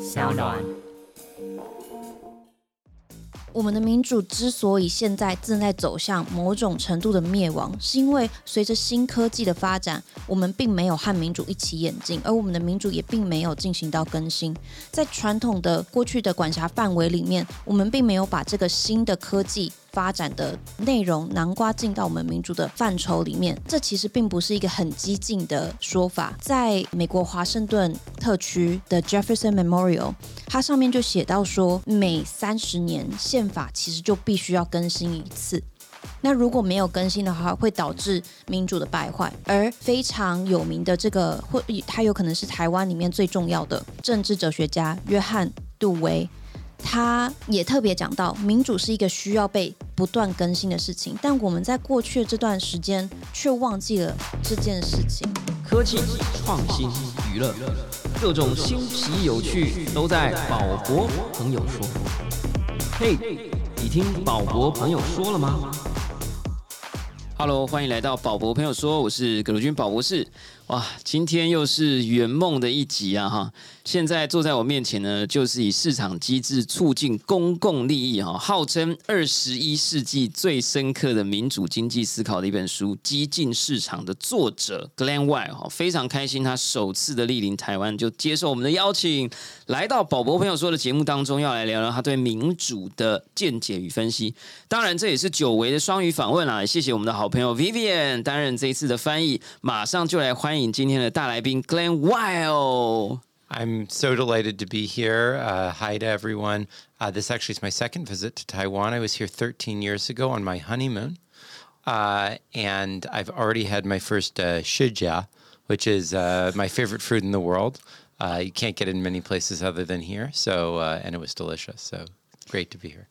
小暖。我们的民主之所以现在正在走向某种程度的灭亡，是因为随着新科技的发展，我们并没有和民主一起演进，而我们的民主也并没有进行到更新。在传统的过去的管辖范围里面，我们并没有把这个新的科技。发展的内容南瓜进到我们民主的范畴里面，这其实并不是一个很激进的说法。在美国华盛顿特区的 Jefferson Memorial，它上面就写到说，每三十年宪法其实就必须要更新一次。那如果没有更新的话，会导致民主的败坏。而非常有名的这个，或他有可能是台湾里面最重要的政治哲学家约翰杜威。他也特别讲到，民主是一个需要被不断更新的事情，但我们在过去的这段时间却忘记了这件事情。科技创新、娱乐，各种新奇有趣都在宝博朋友说。嘿，你听宝博朋友说了吗？Hello，欢迎来到宝博朋友说，我是葛如君宝博士。哇，今天又是圆梦的一集啊！哈。现在坐在我面前呢，就是以市场机制促进公共利益哈，号称二十一世纪最深刻的民主经济思考的一本书《激进市场》的作者 Glenn White 哈，非常开心他首次的莅临台湾，就接受我们的邀请，来到宝博朋友说的节目当中，要来聊聊他对民主的见解与分析。当然，这也是久违的双语访问啊！谢谢我们的好朋友 Vivian 担任这一次的翻译，马上就来欢迎今天的大来宾 Glenn White。I'm so delighted to be here. Uh, hi to everyone. Uh, this actually is my second visit to Taiwan. I was here 13 years ago on my honeymoon. Uh, and I've already had my first uh, shijia, which is uh, my favorite fruit in the world. Uh, you can't get it in many places other than here. So, uh, and it was delicious. So, great to be here.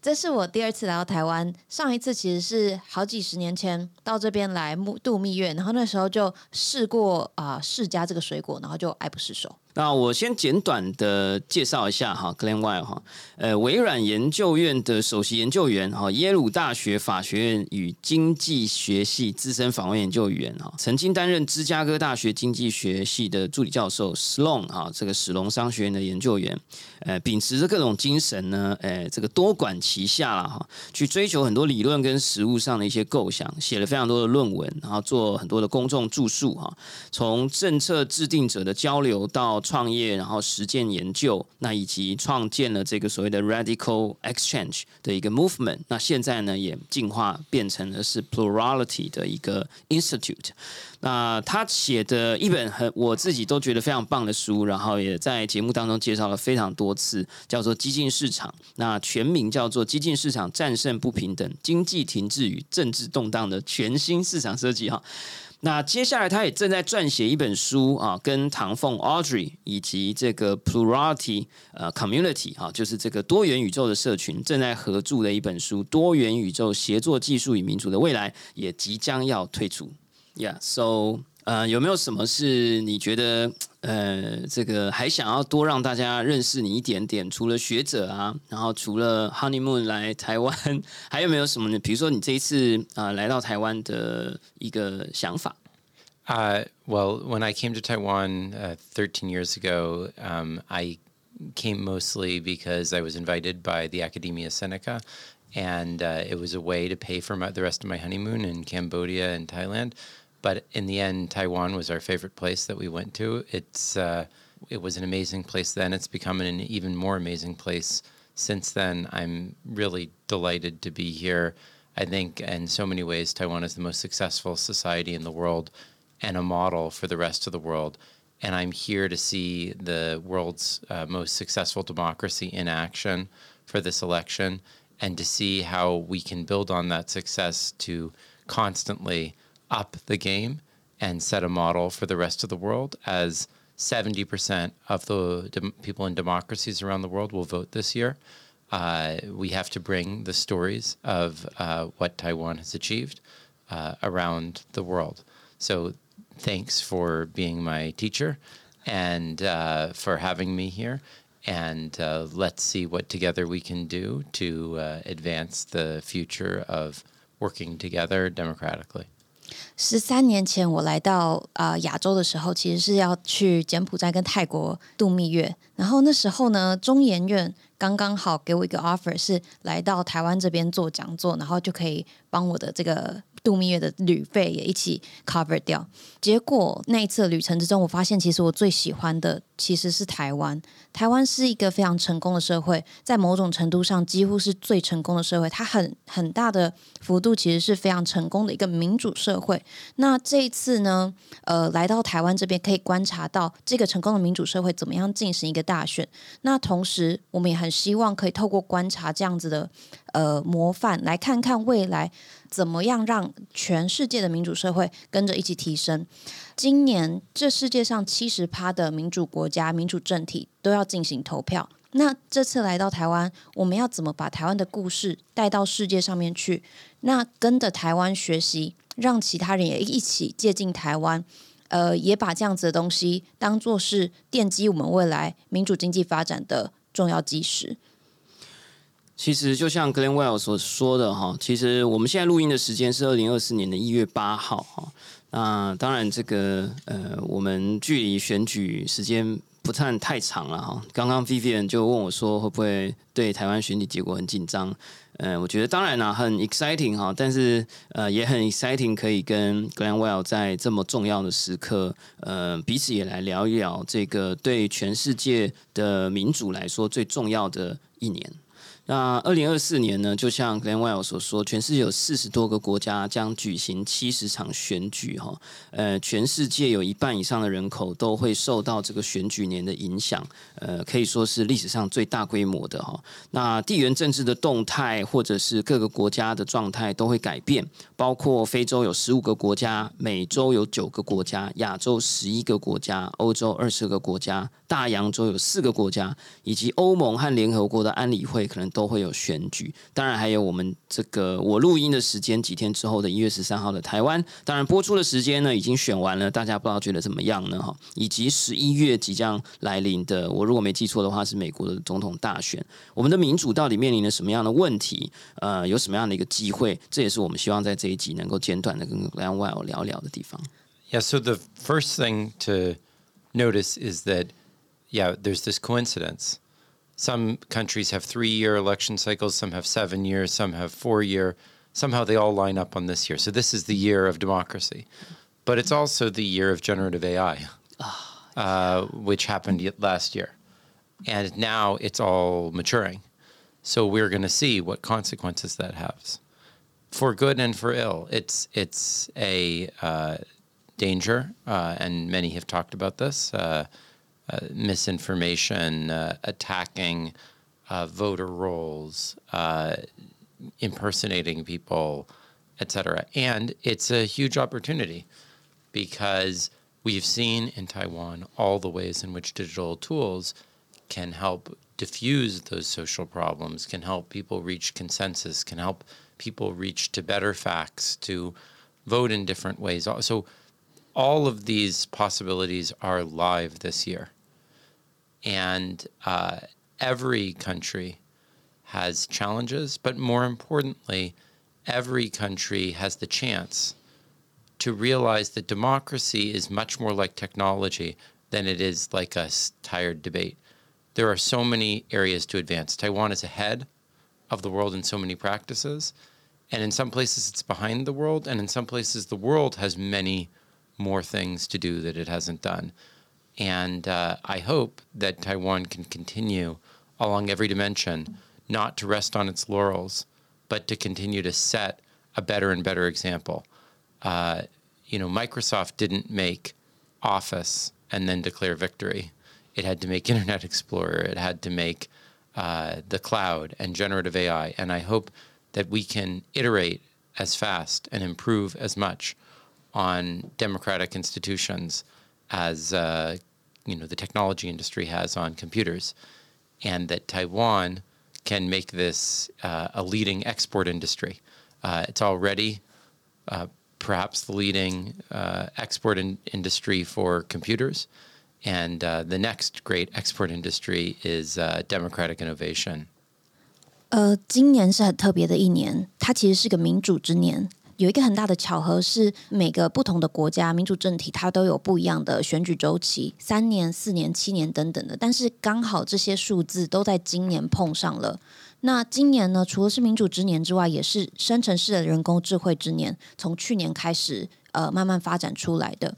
这是我第二次来到台湾，上一次其实是好几十年前到这边来度蜜月，然后那时候就试过啊释迦这个水果，然后就爱不释手。 那我先简短的介绍一下哈，Glen White 哈，呃，微软研究院的首席研究员哈，耶鲁大学法学院与经济学系资深访问研究员哈，曾经担任芝加哥大学经济学系的助理教授，Sloan 哈，这个史隆商学院的研究员，呃，秉持着各种精神呢，呃，这个多管齐下了哈，去追求很多理论跟实务上的一些构想，写了非常多的论文，然后做很多的公众著述哈，从政策制定者的交流到创业，然后实践研究，那以及创建了这个所谓的 radical exchange 的一个 movement。那现在呢，也进化变成了是 plurality 的一个 institute。那他写的一本很我自己都觉得非常棒的书，然后也在节目当中介绍了非常多次，叫做《激进市场》。那全名叫做《激进市场战胜不平等、经济停滞与政治动荡的全新市场设计》哈。那接下来，他也正在撰写一本书啊，跟唐凤 Audrey 以及这个 Plurality 呃 Community 啊，就是这个多元宇宙的社群正在合著的一本书《多元宇宙协作技术与民主的未来》，也即将要推出。Yeah，so 呃，有没有什么是你觉得？呃，这个还想要多让大家认识你一点点。除了学者啊，然后除了 honeymoon 来台湾，还有没有什么呢？比如说你这一次啊来到台湾的一个想法。Uh, well, when I came to Taiwan thirteen years ago, um, I came mostly because I was invited by the Academia Seneca, and uh, it was a way to pay for my, the rest of my honeymoon in Cambodia and Thailand. But in the end, Taiwan was our favorite place that we went to. It's uh, it was an amazing place then. It's become an even more amazing place since then. I'm really delighted to be here. I think in so many ways, Taiwan is the most successful society in the world and a model for the rest of the world. And I'm here to see the world's uh, most successful democracy in action for this election and to see how we can build on that success to constantly up the game and set a model for the rest of the world as 70% of the people in democracies around the world will vote this year. Uh, we have to bring the stories of uh, what Taiwan has achieved uh, around the world. So, thanks for being my teacher and uh, for having me here. And uh, let's see what together we can do to uh, advance the future of working together democratically. 十三年前我来到呃亚洲的时候，其实是要去柬埔寨跟泰国度蜜月。然后那时候呢，中研院刚刚好给我一个 offer，是来到台湾这边做讲座，然后就可以帮我的这个度蜜月的旅费也一起 cover 掉。结果那一次旅程之中，我发现其实我最喜欢的其实是台湾。台湾是一个非常成功的社会，在某种程度上几乎是最成功的社会。它很很大的幅度其实是非常成功的一个民主社会。那这一次呢，呃，来到台湾这边可以观察到这个成功的民主社会怎么样进行一个大选。那同时，我们也很希望可以透过观察这样子的呃模范，来看看未来怎么样让全世界的民主社会跟着一起提升。今年这世界上七十趴的民主国家、民主政体都要进行投票。那这次来到台湾，我们要怎么把台湾的故事带到世界上面去？那跟着台湾学习，让其他人也一起接近台湾，呃，也把这样子的东西当做是奠基我们未来民主经济发展的重要基石。其实就像 Glenwell 所说的哈，其实我们现在录音的时间是二零二四年的一月八号哈。那当然，这个呃，我们距离选举时间不算太长了哈。刚刚 Vivian 就问我说，会不会对台湾选举结果很紧张？呃，我觉得当然啦，很 exciting 哈，但是呃，也很 exciting，可以跟 Glenn Well 在这么重要的时刻，呃，彼此也来聊一聊这个对全世界的民主来说最重要的一年。那二零二四年呢？就像 Glenwell 所说，全世界有四十多个国家将举行七十场选举，哈，呃，全世界有一半以上的人口都会受到这个选举年的影响，呃，可以说是历史上最大规模的哈。那地缘政治的动态，或者是各个国家的状态都会改变，包括非洲有十五个国家，美洲有九个国家，亚洲十一个国家，欧洲二十个国家，大洋洲有四个国家，以及欧盟和联合国的安理会可能。都会有选举，当然还有我们这个我录音的时间几天之后的一月十三号的台湾，当然播出的时间呢已经选完了，大家不知道觉得怎么样呢？哈，以及十一月即将来临的，我如果没记错的话是美国的总统大选，我们的民主到底面临了什么样的问题？呃，有什么样的一个机会？这也是我们希望在这一集能够简短的跟 Glenn Well 聊聊的地方。Yeah, so the first thing to notice is that yeah, there's this coincidence. Some countries have three year election cycles, some have seven years, some have four year. Somehow they all line up on this year. So this is the year of democracy. But it's also the year of generative AI, uh, which happened last year. And now it's all maturing. So we're going to see what consequences that has for good and for ill. It's, it's a uh, danger, uh, and many have talked about this uh, misinformation, uh, attacking uh, voter rolls, uh, impersonating people, etc. And it's a huge opportunity because we've seen in Taiwan all the ways in which digital tools can help diffuse those social problems, can help people reach consensus, can help people reach to better facts, to vote in different ways. So all of these possibilities are live this year. And uh, every country has challenges, but more importantly, every country has the chance to realize that democracy is much more like technology than it is like a tired debate. There are so many areas to advance. Taiwan is ahead of the world in so many practices. And in some places, it's behind the world. And in some places, the world has many more things to do that it hasn't done. And uh, I hope that Taiwan can continue along every dimension, not to rest on its laurels, but to continue to set a better and better example. Uh, you know, Microsoft didn't make Office and then declare victory. It had to make Internet Explorer. It had to make uh, the cloud and generative AI. And I hope that we can iterate as fast and improve as much on democratic institutions as uh, you know the technology industry has on computers, and that Taiwan can make this uh, a leading export industry. Uh, it's already uh, perhaps the leading uh, export in- industry for computers. And uh, the next great export industry is uh, democratic innovation. 呃，今年是很特别的一年，它其实是个民主之年。 有一个很大的巧合是，每个不同的国家民主政体，它都有不一样的选举周期，三年、四年、七年等等的。但是刚好这些数字都在今年碰上了。那今年呢，除了是民主之年之外，也是生成式的人工智慧之年，从去年开始，呃，慢慢发展出来的。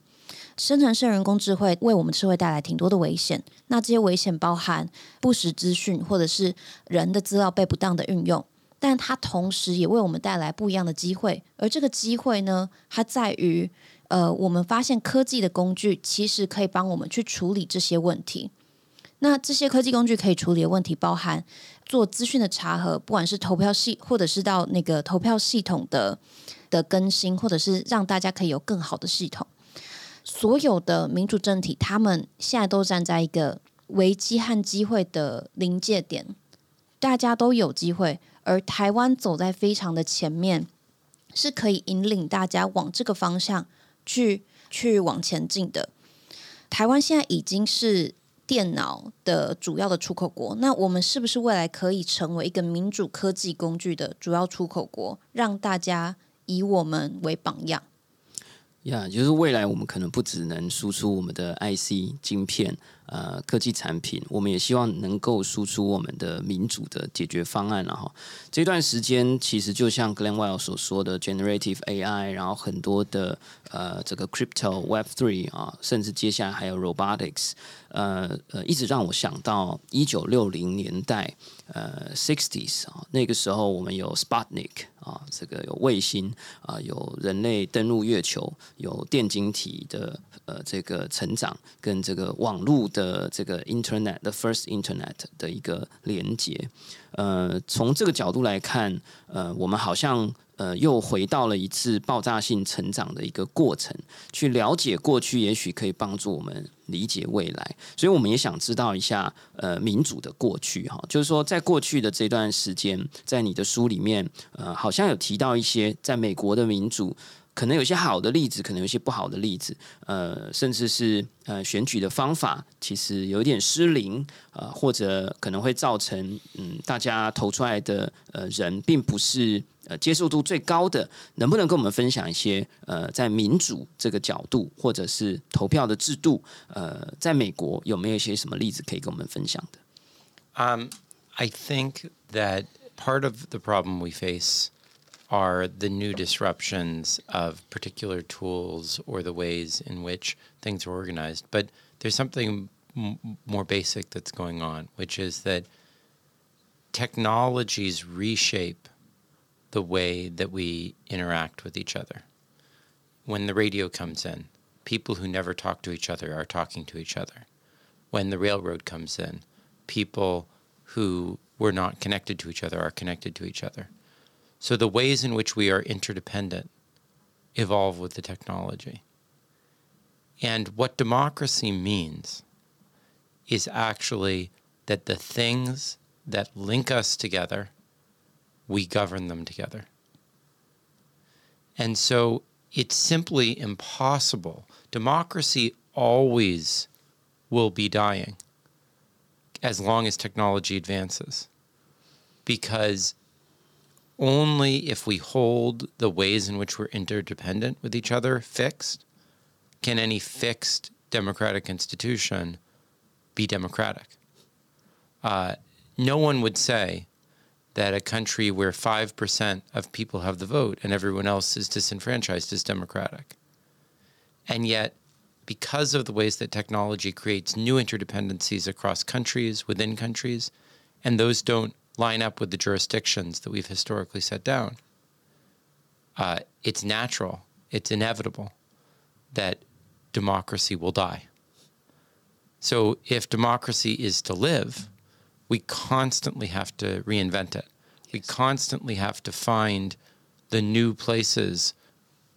生成式人工智慧为我们社会带来挺多的危险，那这些危险包含不实资讯，或者是人的资料被不当的运用。但它同时也为我们带来不一样的机会，而这个机会呢，它在于，呃，我们发现科技的工具其实可以帮我们去处理这些问题。那这些科技工具可以处理的问题，包含做资讯的查核，不管是投票系，或者是到那个投票系统的的更新，或者是让大家可以有更好的系统。所有的民主政体，他们现在都站在一个危机和机会的临界点，大家都有机会，而台湾走在非常的前面，是可以引领大家往这个方向去去往前进的。台湾现在已经是电脑的主要的出口国，那我们是不是未来可以成为一个民主科技工具的主要出口国，让大家以我们为榜样？呀，就是未来我们可能不只能输出我们的 IC 晶片，呃，科技产品，我们也希望能够输出我们的民主的解决方案了哈。这段时间其实就像 Glenn Weil 所说的 Generative AI，然后很多的呃这个 Crypto Web Three 啊，甚至接下来还有 Robotics，呃呃，一直让我想到一九六零年代。呃，sixties 啊，那个时候我们有 Sputnik 啊，这个有卫星啊，有人类登陆月球，有电晶体的呃这个成长，跟这个网络的这个 Internet 的 First Internet 的一个连接。呃，从这个角度来看，呃，我们好像。呃，又回到了一次爆炸性成长的一个过程，去了解过去，也许可以帮助我们理解未来。所以，我们也想知道一下，呃，民主的过去哈，就是说，在过去的这段时间，在你的书里面，呃，好像有提到一些在美国的民主。可能有些好的例子，可能有些不好的例子，呃，甚至是呃选举的方法其实有一点失灵，呃，或者可能会造成嗯大家投出来的呃人并不是呃接受度最高的，能不能跟我们分享一些呃在民主这个角度，或者是投票的制度，呃，在美国有没有一些什么例子可以跟我们分享的？Um, I think that part of the problem we face. are the new disruptions of particular tools or the ways in which things are organized. But there's something m- more basic that's going on, which is that technologies reshape the way that we interact with each other. When the radio comes in, people who never talk to each other are talking to each other. When the railroad comes in, people who were not connected to each other are connected to each other. So the ways in which we are interdependent evolve with the technology. And what democracy means is actually that the things that link us together, we govern them together. And so it's simply impossible. Democracy always will be dying as long as technology advances because only if we hold the ways in which we're interdependent with each other fixed can any fixed democratic institution be democratic. Uh, no one would say that a country where 5% of people have the vote and everyone else is disenfranchised is democratic. And yet, because of the ways that technology creates new interdependencies across countries, within countries, and those don't line up with the jurisdictions that we've historically set down, uh, it's natural, it's inevitable that democracy will die. So if democracy is to live, we constantly have to reinvent it. We constantly have to find the new places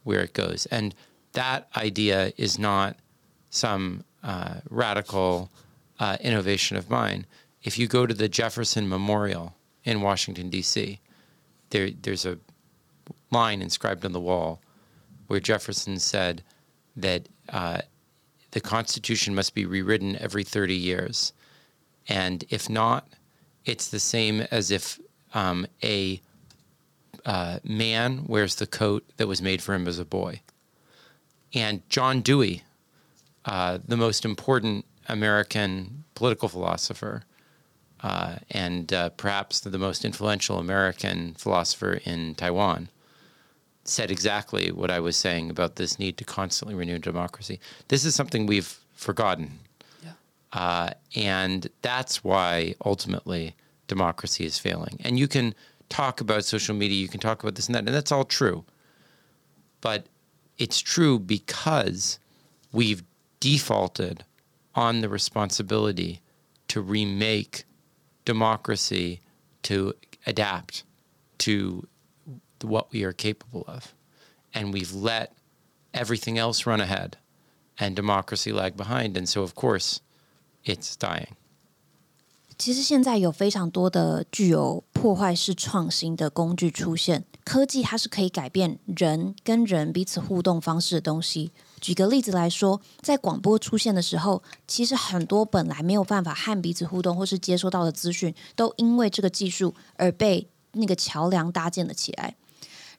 where it goes. And that idea is not some uh, radical uh, innovation of mine. If you go to the Jefferson Memorial in Washington D.C., there there's a line inscribed on the wall where Jefferson said that uh, the Constitution must be rewritten every 30 years, and if not, it's the same as if um, a uh, man wears the coat that was made for him as a boy. And John Dewey, uh, the most important American political philosopher, uh, and uh, perhaps the most influential American philosopher in Taiwan, said exactly what I was saying about this need to constantly renew democracy. This is something we've forgotten. Uh, and that's why ultimately democracy is failing. And you can talk about social media, you can talk about this and that, and that's all true. But it's true because we've defaulted on the responsibility to remake democracy to adapt to what we are capable of. And we've let everything else run ahead and democracy lag behind. And so, of course, it's dying. 其实现在有非常多的具有破坏式创新的工具出现，科技它是可以改变人跟人彼此互动方式的东西。举个例子来说，在广播出现的时候，其实很多本来没有办法和彼此互动或是接收到的资讯，都因为这个技术而被那个桥梁搭建了起来。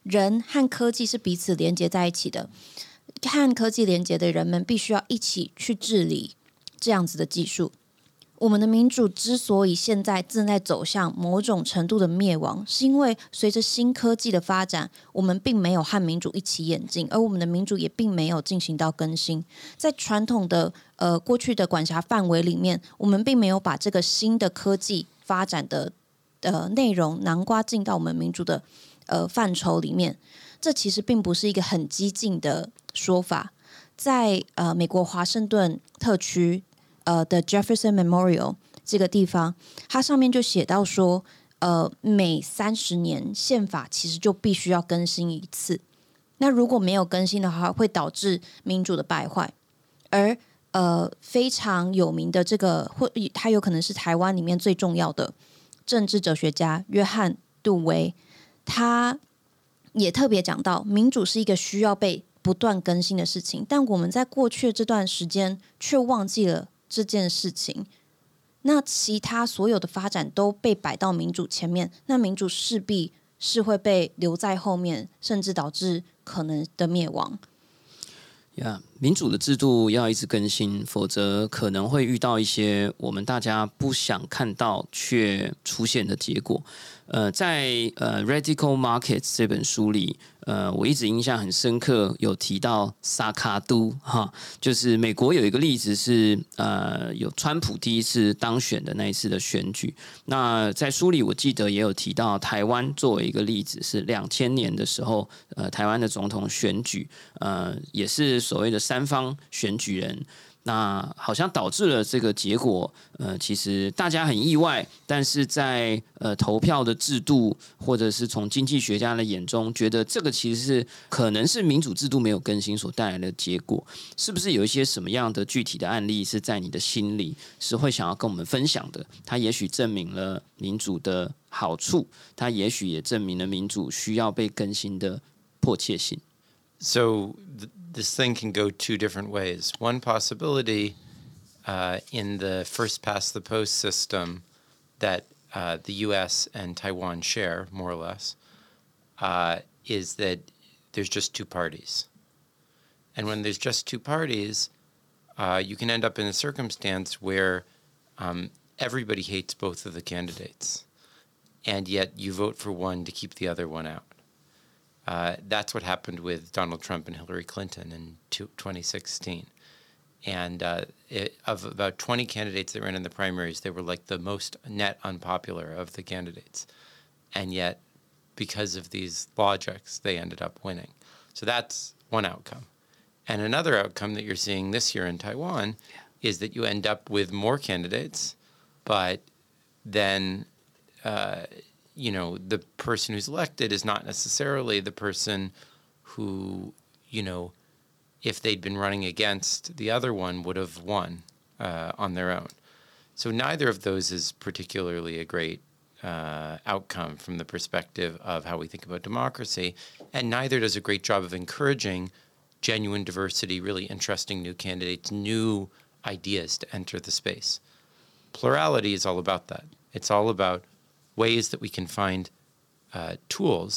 人和科技是彼此连接在一起的，和科技连接的人们必须要一起去治理这样子的技术。我们的民主之所以现在正在走向某种程度的灭亡，是因为随着新科技的发展，我们并没有和民主一起演进，而我们的民主也并没有进行到更新。在传统的呃过去的管辖范围里面，我们并没有把这个新的科技发展的呃内容南瓜进到我们民主的呃范畴里面。这其实并不是一个很激进的说法。在呃美国华盛顿特区。呃的 Jefferson Memorial 这个地方，它上面就写到说，呃，每三十年宪法其实就必须要更新一次。那如果没有更新的话，会导致民主的败坏。而呃，非常有名的这个，或他有可能是台湾里面最重要的政治哲学家约翰杜威，他也特别讲到，民主是一个需要被不断更新的事情。但我们在过去这段时间却忘记了。这件事情，那其他所有的发展都被摆到民主前面，那民主势必是会被留在后面，甚至导致可能的灭亡。呀，民主的制度要一直更新，否则可能会遇到一些我们大家不想看到却出现的结果。呃，在呃《Radical Markets》这本书里，呃，我一直印象很深刻，有提到萨卡都哈，就是美国有一个例子是，呃，有川普第一次当选的那一次的选举。那在书里，我记得也有提到台湾作为一个例子，是两千年的时候，呃，台湾的总统选举，呃，也是所谓的三方选举人。那好像导致了这个结果，呃，其实大家很意外，但是在呃投票的制度，或者是从经济学家的眼中，觉得这个其实是可能是民主制度没有更新所带来的结果，是不是有一些什么样的具体的案例是在你的心里是会想要跟我们分享的？它也许证明了民主的好处，它也许也证明了民主需要被更新的迫切性。So this thing can go two different ways. One possibility uh, in the first past the post system that uh, the US and Taiwan share, more or less, uh, is that there's just two parties. And when there's just two parties, uh, you can end up in a circumstance where um, everybody hates both of the candidates, and yet you vote for one to keep the other one out. Uh, that's what happened with Donald Trump and Hillary Clinton in 2016. And uh, it, of about 20 candidates that ran in the primaries, they were like the most net unpopular of the candidates. And yet, because of these logics, they ended up winning. So that's one outcome. And another outcome that you're seeing this year in Taiwan yeah. is that you end up with more candidates, but then uh, you know, the person who's elected is not necessarily the person who, you know, if they'd been running against the other one, would have won uh, on their own. So neither of those is particularly a great uh, outcome from the perspective of how we think about democracy, and neither does a great job of encouraging genuine diversity, really interesting new candidates, new ideas to enter the space. Plurality is all about that. It's all about ways that we can find uh, tools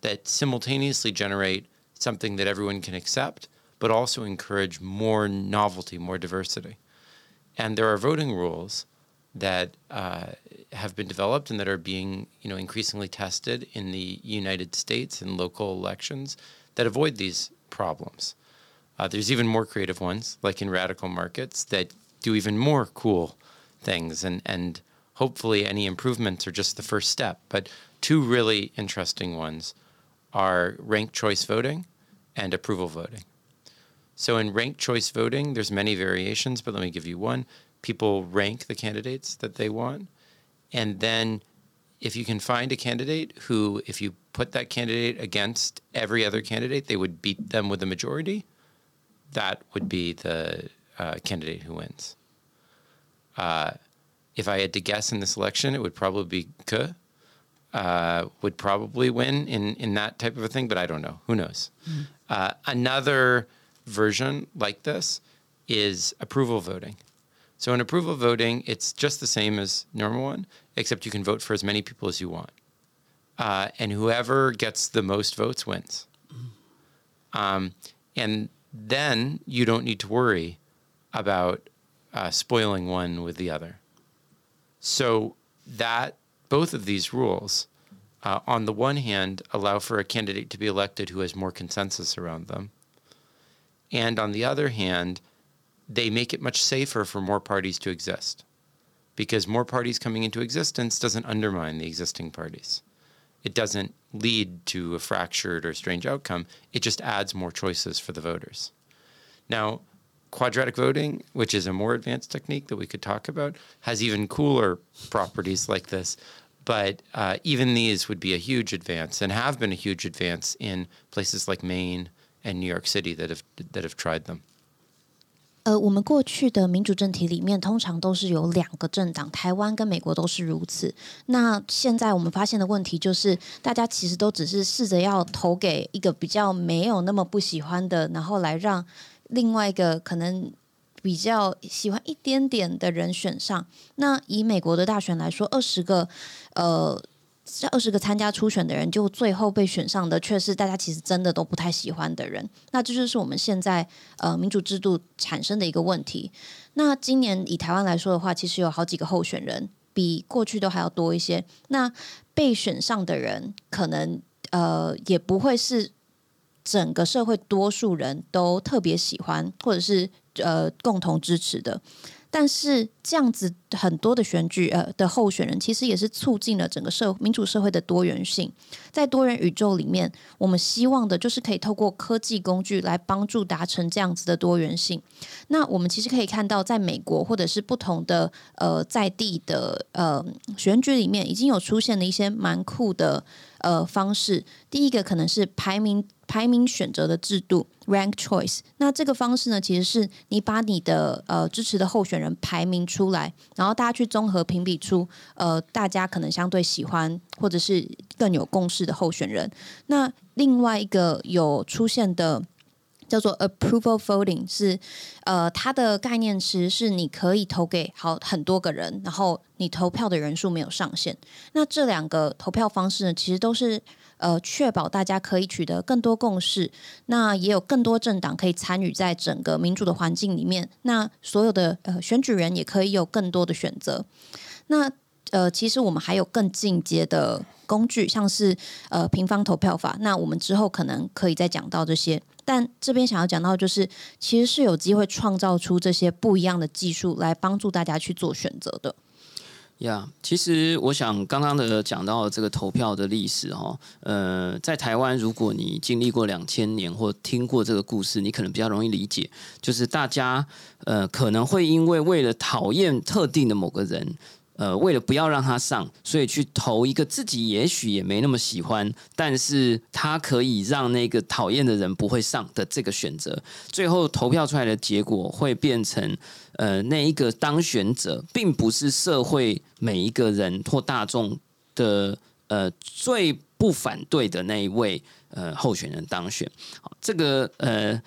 that simultaneously generate something that everyone can accept, but also encourage more novelty, more diversity. And there are voting rules that uh, have been developed and that are being, you know, increasingly tested in the United States in local elections that avoid these problems. Uh, there's even more creative ones, like in radical markets, that do even more cool things. And, and hopefully, any improvements are just the first step. But two really interesting ones are ranked choice voting and approval voting. So in ranked choice voting, there's many variations, but let me give you one. People rank the candidates that they want, and then if you can find a candidate who, if you put that candidate against every other candidate, they would beat them with a majority, that would be the uh, candidate who wins. Uh, if I had to guess in this election, it would probably be Ke, uh, would probably win in, in that type of a thing, but I don't know. Who knows? Mm. another version like this is approval voting. So in approval voting, it's just the same as normal one, except you can vote for as many people as you want. Uh, and whoever gets the most votes wins. Um, and then you don't need to worry about uh, spoiling one with the other. So that both of these rules, uh, on the one hand, allow for a candidate to be elected who has more consensus around them, and on the other hand, they make it much safer for more parties to exist because more parties coming into existence doesn't undermine the existing parties. It doesn't lead to a fractured or strange outcome. It just adds more choices for the voters. Now, quadratic voting, which is a more advanced technique that we could talk about, has even cooler properties like this. But uh, even these would be a huge advance and have been a huge advance in places like Maine and New York City that have that have tried them. 呃，我们过去的民主政体里面，通常都是有两个政党，台湾跟美国都是如此。那现在我们发现的问题就是，大家其实都只是试着要投给一个比较没有那么不喜欢的，然后来让 另外一个可能比较喜欢一点点的人选上。那以美国的大选来说，二十个呃。这二十个参加初选的人，就最后被选上的，却是大家其实真的都不太喜欢的人。那这就是我们现在呃民主制度产生的一个问题。那今年以台湾来说的话，其实有好几个候选人，比过去都还要多一些。那被选上的人，可能呃也不会是整个社会多数人都特别喜欢，或者是呃共同支持的。但是这样子很多的选举呃的候选人，其实也是促进了整个社民主社会的多元性。在多元宇宙里面，我们希望的就是可以透过科技工具来帮助达成这样子的多元性。那我们其实可以看到，在美国或者是不同的呃在地的呃选举里面，已经有出现了一些蛮酷的呃方式。第一个可能是排名。排名选择的制度 （rank choice），那这个方式呢，其实是你把你的呃支持的候选人排名出来，然后大家去综合评比出呃大家可能相对喜欢或者是更有共识的候选人。那另外一个有出现的叫做 approval voting，是呃它的概念其实是你可以投给好很多个人，然后你投票的人数没有上限。那这两个投票方式呢，其实都是。呃，确保大家可以取得更多共识，那也有更多政党可以参与在整个民主的环境里面。那所有的呃选举人也可以有更多的选择。那呃，其实我们还有更进阶的工具，像是呃平方投票法。那我们之后可能可以再讲到这些。但这边想要讲到就是，其实是有机会创造出这些不一样的技术来帮助大家去做选择的。呀，其实我想刚刚的讲到这个投票的历史哈，呃，在台湾如果你经历过两千年或听过这个故事，你可能比较容易理解，就是大家呃可能会因为为了讨厌特定的某个人，呃，为了不要让他上，所以去投一个自己也许也没那么喜欢，但是他可以让那个讨厌的人不会上的这个选择，最后投票出来的结果会变成，呃，那一个当选者并不是社会每一个人或大众的呃最不反对的那一位呃候选人当选。这个呃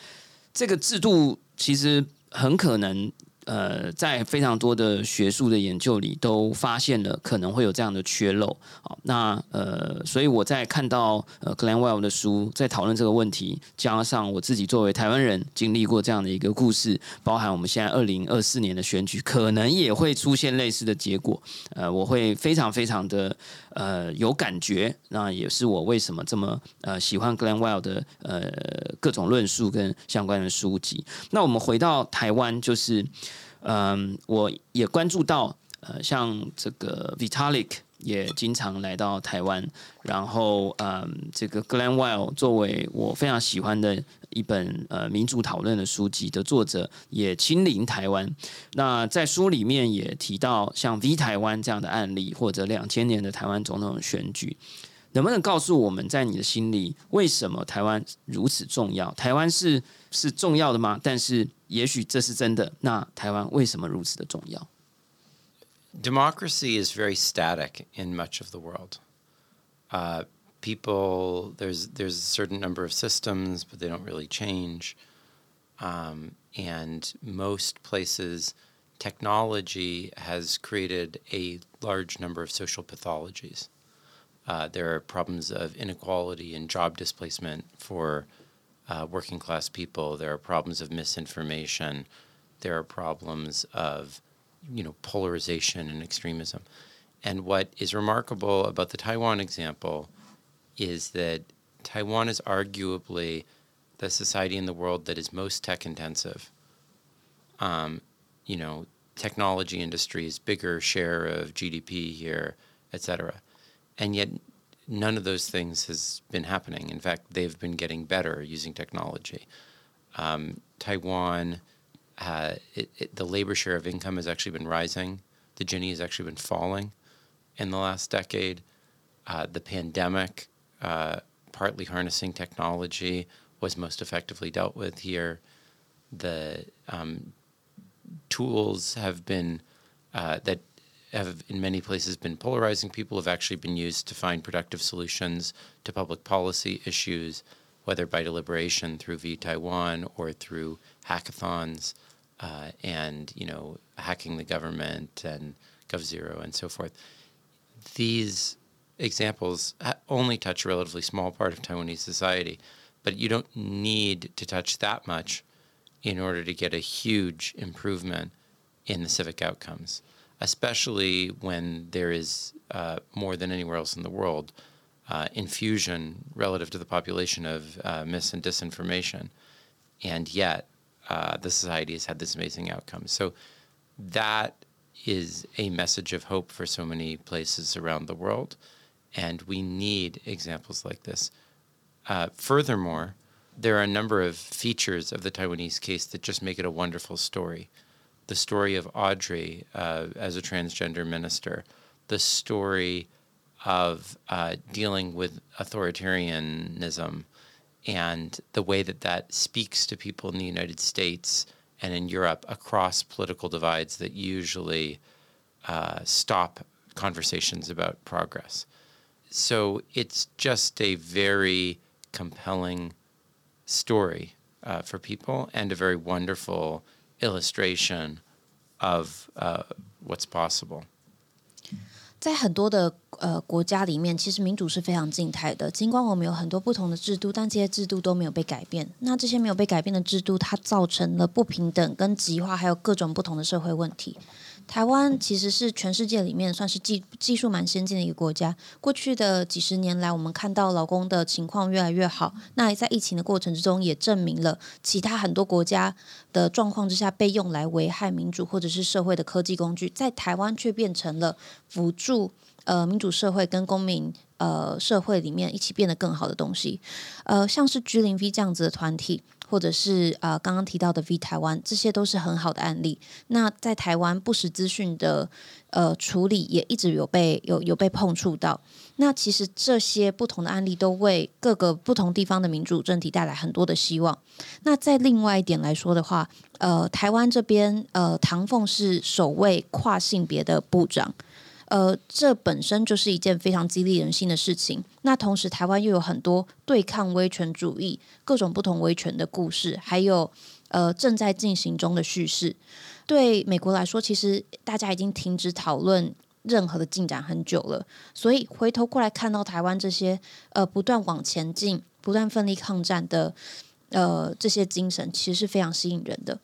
这个制度其实很可能。呃，在非常多的学术的研究里，都发现了可能会有这样的缺漏。好，那呃，所以我在看到呃 g l e n Well 的书在讨论这个问题，加上我自己作为台湾人经历过这样的一个故事，包含我们现在二零二四年的选举，可能也会出现类似的结果。呃，我会非常非常的呃有感觉。那也是我为什么这么呃喜欢 Glenwell 的呃各种论述跟相关的书籍。那我们回到台湾，就是。嗯，我也关注到，呃，像这个 Vitalik 也经常来到台湾，然后，嗯，这个 Glenn Weil 作为我非常喜欢的一本呃民主讨论的书籍的作者，也亲临台湾。那在书里面也提到像 V 台湾这样的案例，或者两千年的台湾总统选举，能不能告诉我们在你的心里，为什么台湾如此重要？台湾是是重要的吗？但是也许这是真的。那台湾为什么如此的重要？Democracy is very static in much of the world. Uh, people, there's there's a certain number of systems, but they don't really change. Um, and most places, technology has created a large number of social pathologies. Uh, there are problems of inequality and job displacement for uh, working class people. There are problems of misinformation. There are problems of, you know, polarization and extremism. And what is remarkable about the Taiwan example is that Taiwan is arguably the society in the world that is most tech intensive. Um, you know, technology industries, bigger share of GDP here, et cetera. And yet none of those things has been happening. In fact, they've been getting better using technology. Um, Taiwan, uh, it, it, the labor share of income has actually been rising. The Gini has actually been falling in the last decade. Uh, the pandemic, uh, partly harnessing technology, was most effectively dealt with here. The um, tools have been uh, that have in many places been polarizing people have actually been used to find productive solutions to public policy issues, whether by deliberation through V Taiwan or through hackathons uh, and you know hacking the government and GovZero and so forth. These examples only touch a relatively small part of Taiwanese society, but you don't need to touch that much in order to get a huge improvement in the civic outcomes especially when there is uh, more than anywhere else in the world uh, infusion relative to the population of uh, mis and disinformation. And yet, uh, the society has had this amazing outcome. So, that is a message of hope for so many places around the world. And we need examples like this. Uh, furthermore, there are a number of features of the Taiwanese case that just make it a wonderful story the story of Audrey uh, as a transgender minister, the story of uh, dealing with authoritarianism, and the way that that speaks to people in the United States and in Europe across political divides that usually uh, stop conversations about progress. So it's just a very compelling story uh, for people and a very wonderful illustration of uh, what's possible. 在很多的呃国家里面，其实民主是非常静态的。尽管我们有很多不同的制度，但这些制度都没有被改变。那这些没有被改变的制度，它造成了不平等、跟极化，还有各种不同的社会问题。台湾其实是全世界里面算是技技术蛮先进的一个国家。过去的几十年来，我们看到老公的情况越来越好。那在疫情的过程之中，也证明了其他很多国家的状况之下被用来危害民主或者是社会的科技工具，在台湾却变成了辅助呃民主社会跟公民。呃，社会里面一起变得更好的东西，呃，像是 G 零 V 这样子的团体，或者是呃刚刚提到的 V 台湾，这些都是很好的案例。那在台湾不实资讯的呃处理也一直有被有有被碰触到。那其实这些不同的案例都为各个不同地方的民主政体带来很多的希望。那在另外一点来说的话，呃，台湾这边呃，唐凤是首位跨性别的部长。呃，这本身就是一件非常激励人心的事情。那同时，台湾又有很多对抗威权主义、各种不同威权的故事，还有呃正在进行中的叙事。对美国来说，其实大家已经停止讨论任何的进展很久了。所以回头过来看到台湾这些呃不断往前进、不断奋力抗战的呃这些精神，其实是非常吸引人的。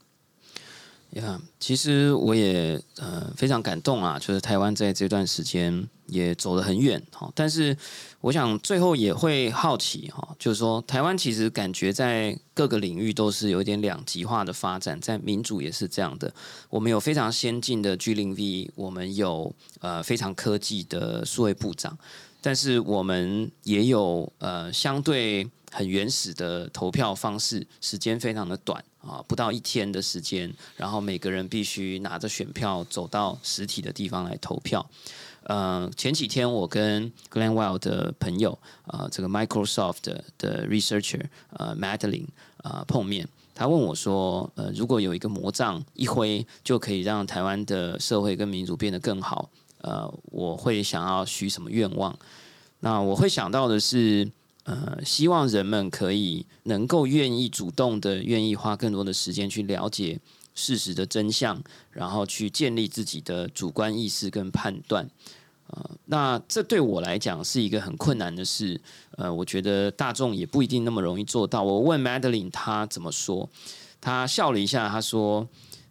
呀，其实我也呃非常感动啊，就是台湾在这段时间也走得很远哈。但是我想最后也会好奇哈，就是说台湾其实感觉在各个领域都是有一点两极化的发展，在民主也是这样的。我们有非常先进的 G 零 V，我们有呃非常科技的数位部长，但是我们也有呃相对很原始的投票方式，时间非常的短。啊，不到一天的时间，然后每个人必须拿着选票走到实体的地方来投票。呃，前几天我跟 Glenwell 的朋友，呃，这个 Microsoft 的的 researcher，呃，Madeline，呃，碰面，他问我说，呃，如果有一个魔杖一挥就可以让台湾的社会跟民主变得更好，呃，我会想要许什么愿望？那我会想到的是。呃，希望人们可以能够愿意主动的，愿意花更多的时间去了解事实的真相，然后去建立自己的主观意识跟判断。呃，那这对我来讲是一个很困难的事。呃，我觉得大众也不一定那么容易做到。我问 Madeline 他怎么说，他笑了一下，他说：“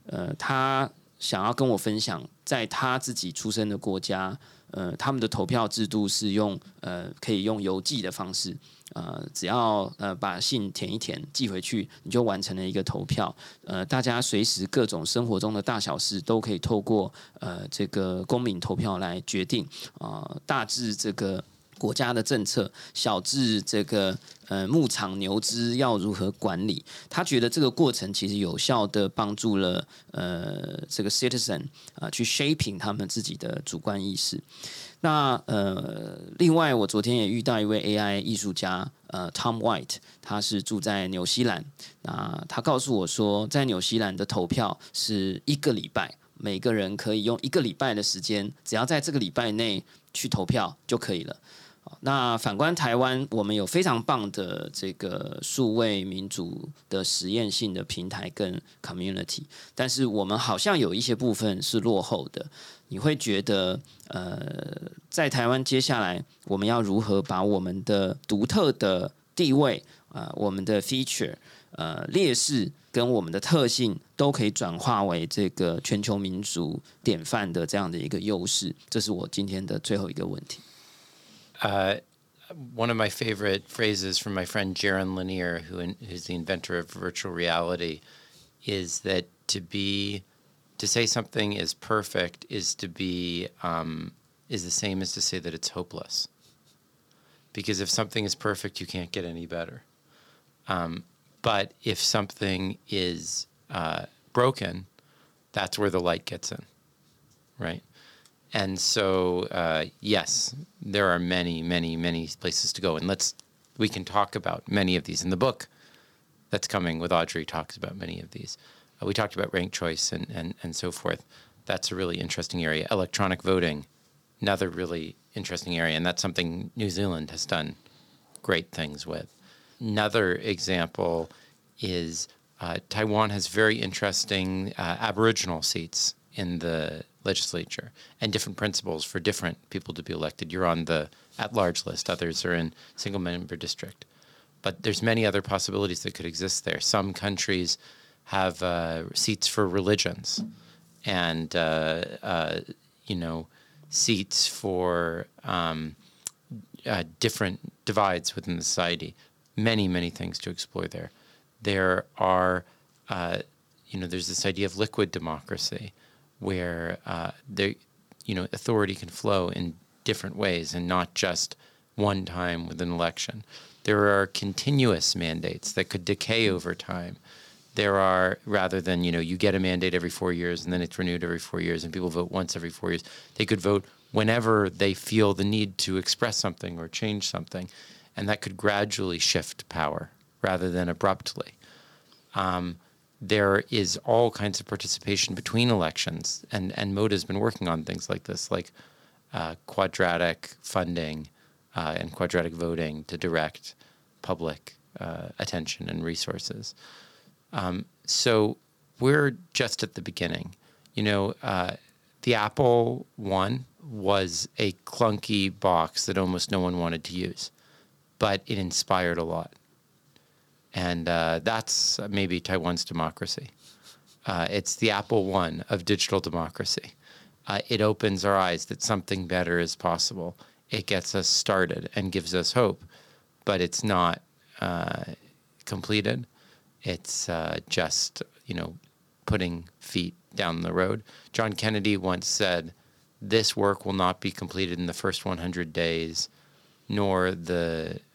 呃，他想要跟我分享，在他自己出生的国家。”呃，他们的投票制度是用呃，可以用邮寄的方式，呃，只要呃把信填一填寄回去，你就完成了一个投票。呃，大家随时各种生活中的大小事都可以透过呃这个公民投票来决定啊，大致这个。国家的政策，小至这个呃牧场牛只要如何管理，他觉得这个过程其实有效的帮助了呃这个 citizen 啊去 shaping 他们自己的主观意识。那呃另外，我昨天也遇到一位 AI 艺术家呃 Tom White，他是住在纽西兰，那他告诉我说，在纽西兰的投票是一个礼拜，每个人可以用一个礼拜的时间，只要在这个礼拜内去投票就可以了。那反观台湾，我们有非常棒的这个数位民主的实验性的平台跟 community，但是我们好像有一些部分是落后的。你会觉得，呃，在台湾接下来我们要如何把我们的独特的地位啊，我们的 feature，呃，劣势跟我们的特性都可以转化为这个全球民主典范的这样的一个优势？这是我今天的最后一个问题。Uh, one of my favorite phrases from my friend Jaron Lanier, who in, who's the inventor of virtual reality, is that to be to say something is perfect is to be um, is the same as to say that it's hopeless. Because if something is perfect, you can't get any better. Um, but if something is uh, broken, that's where the light gets in, right? And so, uh, yes, there are many, many, many places to go. And let's, we can talk about many of these in the book that's coming with Audrey, talks about many of these. Uh, we talked about ranked choice and, and, and so forth. That's a really interesting area. Electronic voting, another really interesting area. And that's something New Zealand has done great things with. Another example is uh, Taiwan has very interesting uh, Aboriginal seats in the legislature and different principles for different people to be elected. You're on the at-large list; others are in single-member district. But there's many other possibilities that could exist there. Some countries have uh, seats for religions, and uh, uh, you know, seats for um, uh, different divides within the society. Many, many things to explore there. There are, uh, you know, there's this idea of liquid democracy where uh, there, you know, authority can flow in different ways and not just one time with an election. There are continuous mandates that could decay over time. There are, rather than, you know, you get a mandate every four years and then it's renewed every four years and people vote once every four years, they could vote whenever they feel the need to express something or change something. And that could gradually shift power rather than abruptly. Um, there is all kinds of participation between elections, and and Moda has been working on things like this, like uh, quadratic funding uh, and quadratic voting to direct public uh, attention and resources. Um, so we're just at the beginning. You know, uh, the Apple One was a clunky box that almost no one wanted to use, but it inspired a lot. And uh, that's maybe Taiwan's democracy. Uh, it's the Apple One of digital democracy. Uh, it opens our eyes that something better is possible. It gets us started and gives us hope, but it's not uh, completed. It's uh, just, you know, putting feet down the road. John Kennedy once said, This work will not be completed in the first 100 days, nor the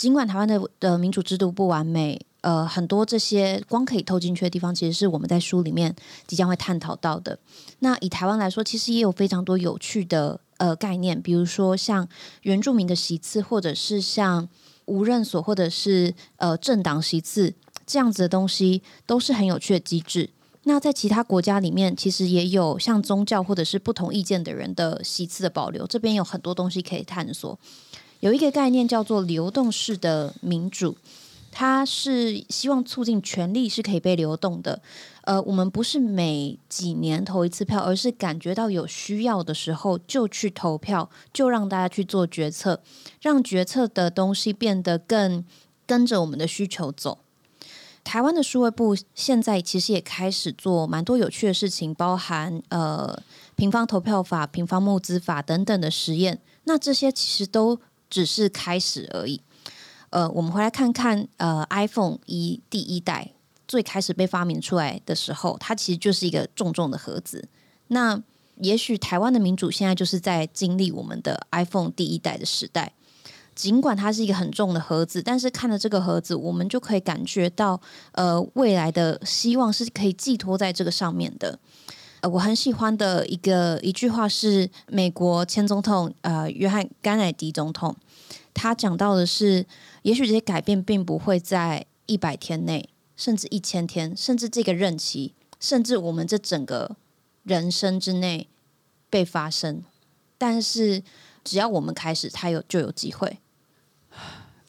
尽管台湾的的民主制度不完美，呃，很多这些光可以透进去的地方，其实是我们在书里面即将会探讨到的。那以台湾来说，其实也有非常多有趣的呃概念，比如说像原住民的席次，或者是像无任所，或者是呃政党席次这样子的东西，都是很有趣的机制。那在其他国家里面，其实也有像宗教或者是不同意见的人的席次的保留，这边有很多东西可以探索。有一个概念叫做流动式的民主，它是希望促进权力是可以被流动的。呃，我们不是每几年投一次票，而是感觉到有需要的时候就去投票，就让大家去做决策，让决策的东西变得更跟着我们的需求走。台湾的数位部现在其实也开始做蛮多有趣的事情，包含呃平方投票法、平方募资法等等的实验。那这些其实都只是开始而已。呃，我们回来看看，呃，iPhone 一第一代最开始被发明出来的时候，它其实就是一个重重的盒子。那也许台湾的民主现在就是在经历我们的 iPhone 第一代的时代。尽管它是一个很重的盒子，但是看了这个盒子，我们就可以感觉到，呃，未来的希望是可以寄托在这个上面的。呃，我很喜欢的一个一句话是美国前总统呃约翰甘乃迪总统，他讲到的是，也许这些改变并不会在一百天内，甚至一千天，甚至这个任期，甚至我们这整个人生之内被发生，但是只要我们开始，它有就有机会。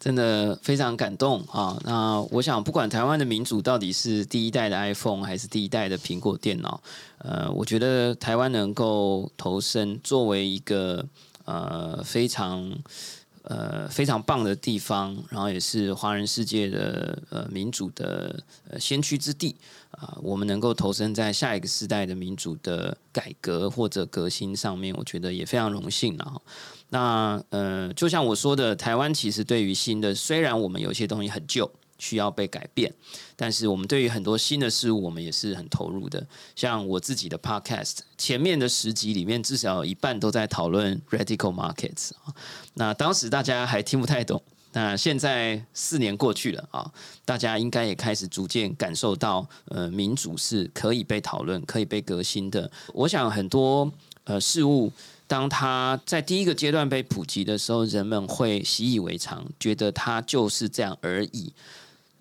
真的非常感动啊！那我想，不管台湾的民主到底是第一代的 iPhone 还是第一代的苹果电脑，呃，我觉得台湾能够投身作为一个呃非常呃非常棒的地方，然后也是华人世界的呃民主的呃先驱之地啊，我们能够投身在下一个时代的民主的改革或者革新上面，我觉得也非常荣幸了。那呃，就像我说的，台湾其实对于新的，虽然我们有些东西很旧，需要被改变，但是我们对于很多新的事物，我们也是很投入的。像我自己的 Podcast，前面的十集里面，至少有一半都在讨论 Radical Markets 啊。那当时大家还听不太懂，那现在四年过去了啊，大家应该也开始逐渐感受到，呃，民主是可以被讨论、可以被革新的。我想很多呃事物。当它在第一个阶段被普及的时候，人们会习以为常，觉得它就是这样而已。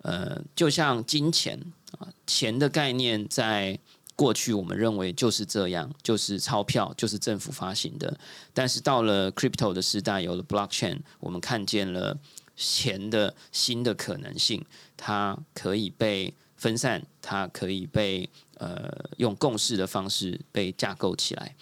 呃，就像金钱啊，钱的概念在过去我们认为就是这样，就是钞票，就是政府发行的。但是到了 crypto 的时代，有了 blockchain，我们看见了钱的新的可能性，它可以被分散，它可以被呃用共识的方式被架构起来。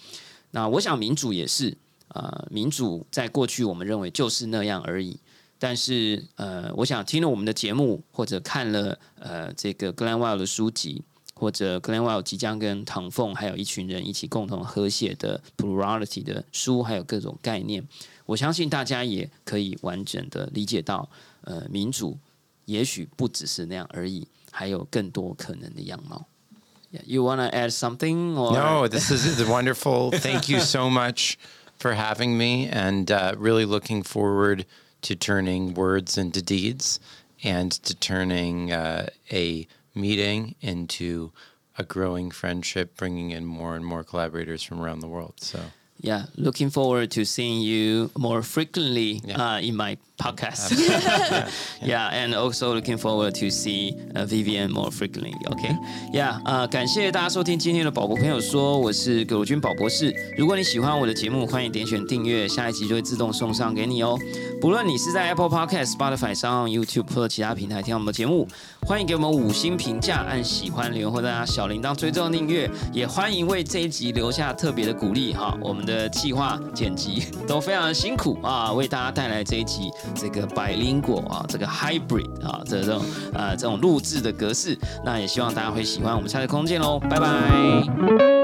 那我想民主也是，呃，民主在过去我们认为就是那样而已，但是呃，我想听了我们的节目，或者看了呃这个 Glenn Wild 的书籍，或者 Glenn Wild 即将跟唐凤还有一群人一起共同合写的 Plurality 的书，还有各种概念，我相信大家也可以完整的理解到，呃，民主也许不只是那样而已，还有更多可能的样貌。Yeah, you want to add something? Or? No, this is wonderful. Thank you so much for having me, and uh, really looking forward to turning words into deeds and to turning uh, a meeting into a growing friendship, bringing in more and more collaborators from around the world. So. Yeah, looking forward to seeing you more frequently Yeah. uh, in my podcast. yeah, and also looking forward to see uh, Vivian more frequently. OK, yeah，呃，感谢大家收听今天的宝博朋友说，我是葛如君宝博士。如果你喜欢我的节目，欢迎点选订阅，下一集就会自动送上给你哦。不论你是在 Apple Podcast、Spotify 上、YouTube 或者其他平台听我们的节目，欢迎给我们五星评价，按喜欢留言或者按小铃铛追踪订阅，也欢迎为这一集留下特别的鼓励哈。我们的计划剪辑都非常的辛苦啊，为大家带来这一集这个百灵果啊，这个 hybrid 啊这种呃这种录制的格式，那也希望大家会喜欢。我们下次空间喽，拜拜。